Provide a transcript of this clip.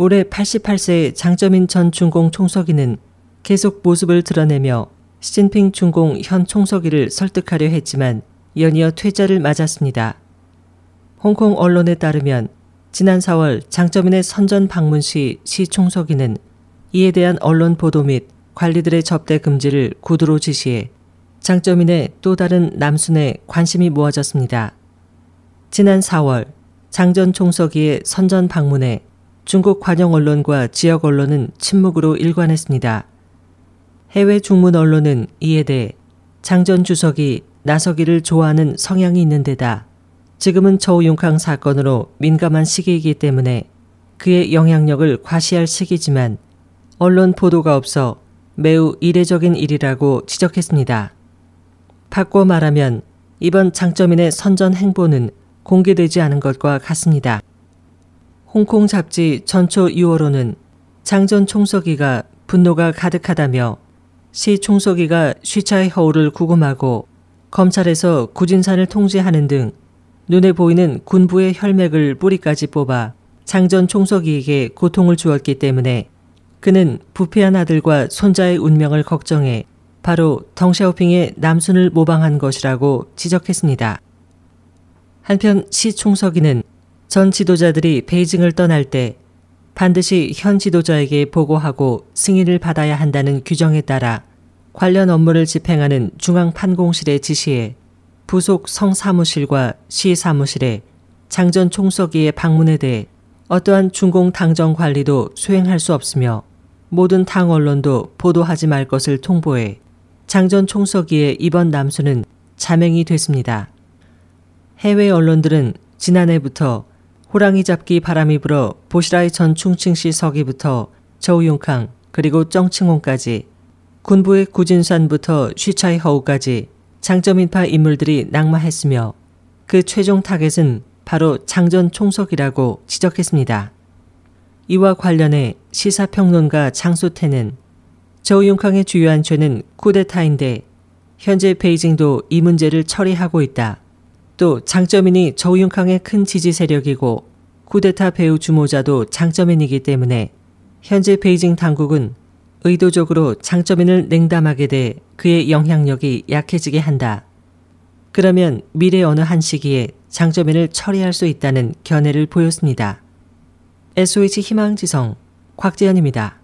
올해 88세의 장점인 전 중공 총서기는 계속 모습을 드러내며 시진핑 중공 현 총서기를 설득하려 했지만 연이어 퇴짜를 맞았습니다. 홍콩 언론에 따르면 지난 4월 장점인의 선전 방문 시 시 총서기는 이에 대한 언론 보도 및 관리들의 접대 금지를 구두로 지시해 장점인의 또 다른 남순에 관심이 모아졌습니다. 지난 4월 장전 총서기의 선전 방문에 중국 관영 언론과 지역 언론은 침묵으로 일관했습니다. 해외 중문 언론은 이에 대해 장 전 주석이 나서기를 좋아하는 성향이 있는 데다 지금은 저우융캉 사건으로 민감한 시기이기 때문에 그의 영향력을 과시할 시기지만 언론 보도가 없어 매우 이례적인 일이라고 지적했습니다. 바꿔 말하면 이번 장점인의 선전 행보는 공개되지 않은 것과 같습니다. 홍콩 잡지 전초 6월호는 장전 총서기가 분노가 가득하다며 시 총서기가 쉬차의 허울을 구금하고 검찰에서 구진산을 통제하는 등 눈에 보이는 군부의 혈맥을 뿌리까지 뽑아 장전 총서기에게 고통을 주었기 때문에 그는 부패한 아들과 손자의 운명을 걱정해 바로 덩샤오핑의 남순을 모방한 것이라고 지적했습니다. 한편 시 총서기는 전 지도자들이 베이징을 떠날 때 반드시 현 지도자에게 보고하고 승인을 받아야 한다는 규정에 따라 관련 업무를 집행하는 중앙판공실의 지시에 부속 성사무실과 시사무실에 장전 총서기의 방문에 대해 어떠한 중공 당정 관리도 수행할 수 없으며 모든 당 언론도 보도하지 말 것을 통보해 장 전 총서기의 이번 남순은 잠행이 됐습니다. 해외 언론들은 지난해부터 호랑이 잡기 바람이 불어 보시라이 전 충칭시 서기부터 저우용캉 그리고 정칭홍까지 군부의 구쥔산부터 쉬차이허우까지 장쩌민파 인물들이 낙마했으며 그 최종 타겟은 바로 장 전 총서기라고 지적했습니다. 이와 관련해 시사평론가 장수태는 저우용캉의 주요한 죄는 쿠데타인데 현재 베이징도 이 문제를 처리하고 있다. 또 장점인이 저우융캉의 큰 지지 세력이고 쿠데타 배후 주모자도 장점인이기 때문에 현재 베이징 당국은 의도적으로 장점인을 냉담하게 돼 그의 영향력이 약해지게 한다. 그러면 미래 어느 한 시기에 장점인을 처리할 수 있다는 견해를 보였습니다. SOH 희망지성 곽재현입니다.